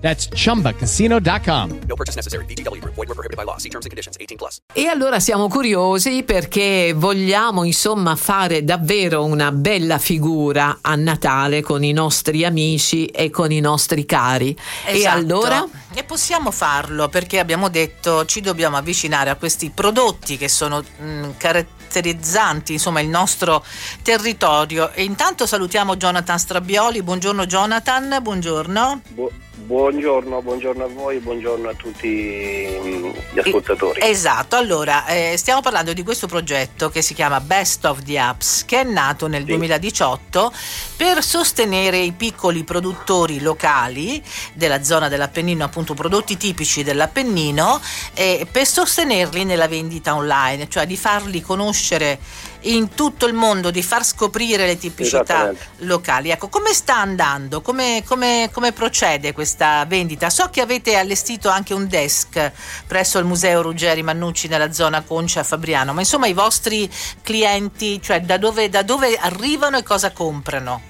That's chumbacasino.com. No purchase necessary. VGW Group. Void were prohibited by law. See terms and conditions. 18 plus. E allora siamo curiosi perché vogliamo insomma fare davvero una bella figura a Natale con i nostri amici e con i nostri cari. E Esatto. allora? E possiamo farlo perché abbiamo detto ci dobbiamo avvicinare a questi prodotti che sono mh, caratterizzanti insomma il nostro territorio. E intanto salutiamo Jonathan Strabioli. Buongiorno Jonathan, buongiorno. Bu- buongiorno, buongiorno a voi, buongiorno a tutti mm, gli ascoltatori. Esatto, allora eh, stiamo parlando di questo progetto che si chiama Best of the Apps che è nato nel 2018 per sostenere i piccoli produttori locali della zona dell'Appennino, appunto prodotti tipici dell'Appennino, e per sostenerli nella vendita online, cioè di farli conoscere in tutto il mondo, di far scoprire le tipicità locali. Ecco, come sta andando? Come, come- come procede questa vendita? So che avete allestito anche un desk presso il Museo Ruggeri Mannucci nella zona Concia Fabriano, ma insomma i vostri clienti, cioè da dove, da dove arrivano e cosa comprano?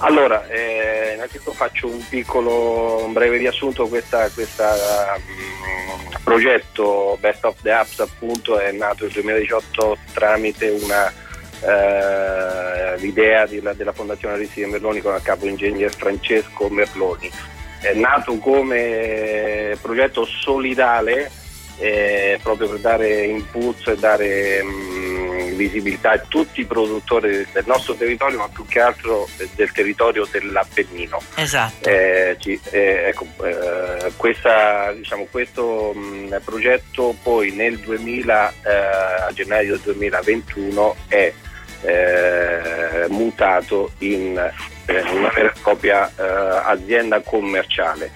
Allora, eh, innanzitutto faccio un piccolo, un breve riassunto, questo progetto Best of the Apps appunto è nato nel 2018 tramite una, eh, l'idea della, della Fondazione Aristide Merloni con a capo ingegner Francesco Merloni. È nato come progetto solidale eh, proprio per dare impulso e dare mh, visibilità a tutti i produttori del nostro territorio, ma più che altro del territorio dell'Appennino. Esatto. Eh, ci- eh, ecco, eh, questa- diciamo, questo mh, progetto poi nel 2000, eh, a gennaio del 2021 è eh, mutato in eh, una vera e propria azienda commerciale.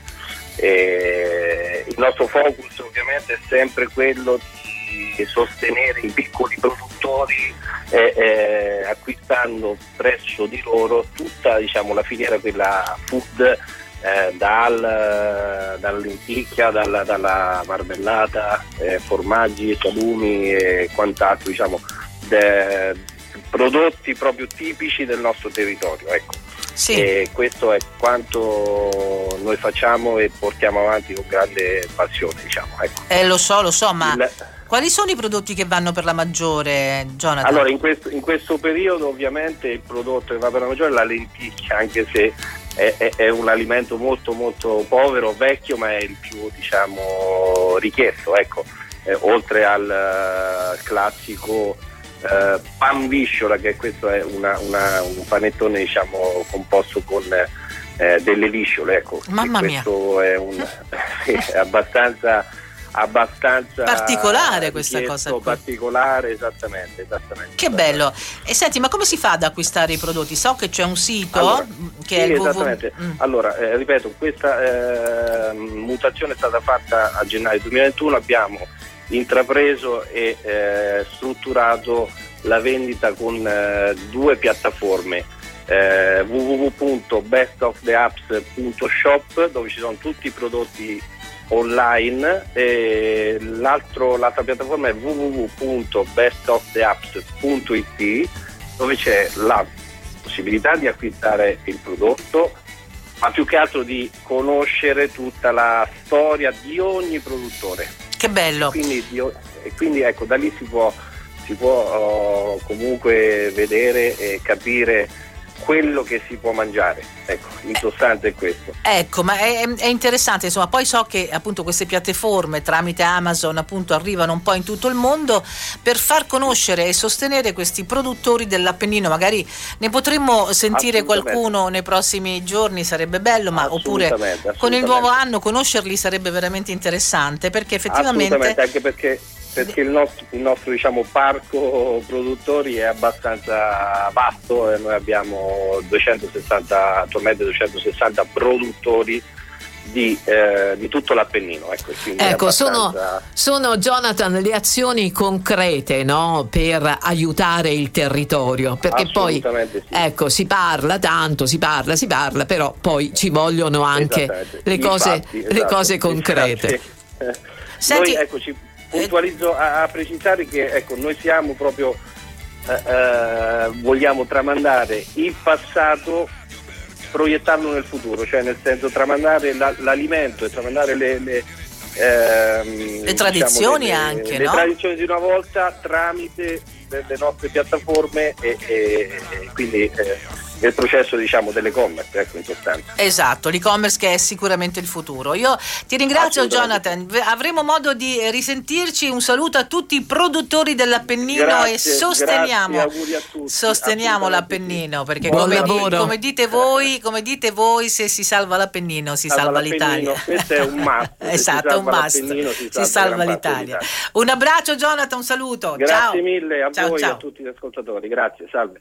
Il nostro focus ovviamente è sempre quello di sostenere i piccoli produttori eh, eh, acquistando presso di loro tutta diciamo, la filiera quella food eh, dal, dalla lenticchia, dalla, dalla marmellata, eh, formaggi, salumi e quant'altro, diciamo, de- prodotti proprio tipici del nostro territorio. Ecco. Sì. E questo è quanto noi facciamo e portiamo avanti con grande passione. Diciamo. Ecco. Eh, lo so, lo so, ma Il- quali sono i prodotti che vanno per la maggiore, Jonathan? Allora, in questo, in questo periodo ovviamente il prodotto che va per la maggiore è la lenticchia, anche se è, è- è un alimento molto molto povero, vecchio, ma è il più diciamo richiesto. Ecco. Eh, oltre al eh, classico eh, pan visciola, che questo è una- una- un panettone diciamo composto con eh, delle lisciole. Ecco. Mamma E mia. questo è, un, è abbastanza abbastanza Particolare questa cosa qui. particolare esattamente, esattamente Che bello. E senti, ma come si fa ad acquistare i prodotti? So che c'è un sito Allora, mh, che sì, è il www. esattamente. Mm. Allora, eh, ripeto, questa eh, mutazione è stata fatta a gennaio 2021, abbiamo intrapreso e eh, strutturato la vendita con eh, due piattaforme. eh, www.bestoftheapps.shop dove ci sono tutti i prodotti online e l'altro- l'altra piattaforma è www.bestoftheapps.it dove c'è la possibilità di acquistare il prodotto ma più che altro di conoscere tutta la storia di ogni produttore Che bello. quindi, e quindi ecco da lì si può, si può oh, comunque vedere e capire quello che si può mangiare. Ecco in sostanza è questo. Ecco, ma è, è interessante, insomma, poi so che appunto queste piattaforme tramite Amazon appunto arrivano un po' in tutto il mondo per far conoscere e sostenere questi produttori dell'Appennino, magari ne potremmo sentire qualcuno nei prossimi giorni, sarebbe bello, ma oppure Assolutamente, con il nuovo anno conoscerli sarebbe veramente interessante perché effettivamente Assolutamente, anche perché, perché il nostro, il nostro, diciamo, parco produttori è abbastanza vasto e noi abbiamo 260, attualmente 260 produttori di, eh, di tutto l'Appennino. Ecco, ecco sono, sono, Jonathan le azioni concrete no? per aiutare il territorio, perché poi sì. ecco, si parla tanto, si parla, si parla, però poi ci vogliono anche le cose, Infatti, esatto, le cose concrete. Senti, noi, ecco, ci puntualizzo a, a precisare che ecco, noi siamo proprio, eh, eh, vogliamo tramandare il passato proiettarlo nel futuro, cioè nel senso tramandare la, l'alimento e tramandare le, le, ehm, le tradizioni diciamo, le, anche, le no? tradizioni di una volta tramite le, nostre piattaforme e, e, e quindi eh, nel processo diciamo dell'e-commerce, ecco in sostanza. Esatto, l'e-commerce che è sicuramente il futuro. Io ti ringrazio Jonathan, avremo modo di risentirci, un saluto a tutti i produttori dell'Appennino grazie, e sosteniamo, grazie, tutti, sosteniamo l'Appennino perché come, di, come, dite voi, come dite voi, se si salva l'Appennino si salva, salva l'Italia. Questo è un must. esatto, un must. Si salva, si salva l'Italia. Un abbraccio Jonathan, un saluto. Grazie ciao. mille a ciao, voi e a tutti gli ascoltatori. Grazie, salve.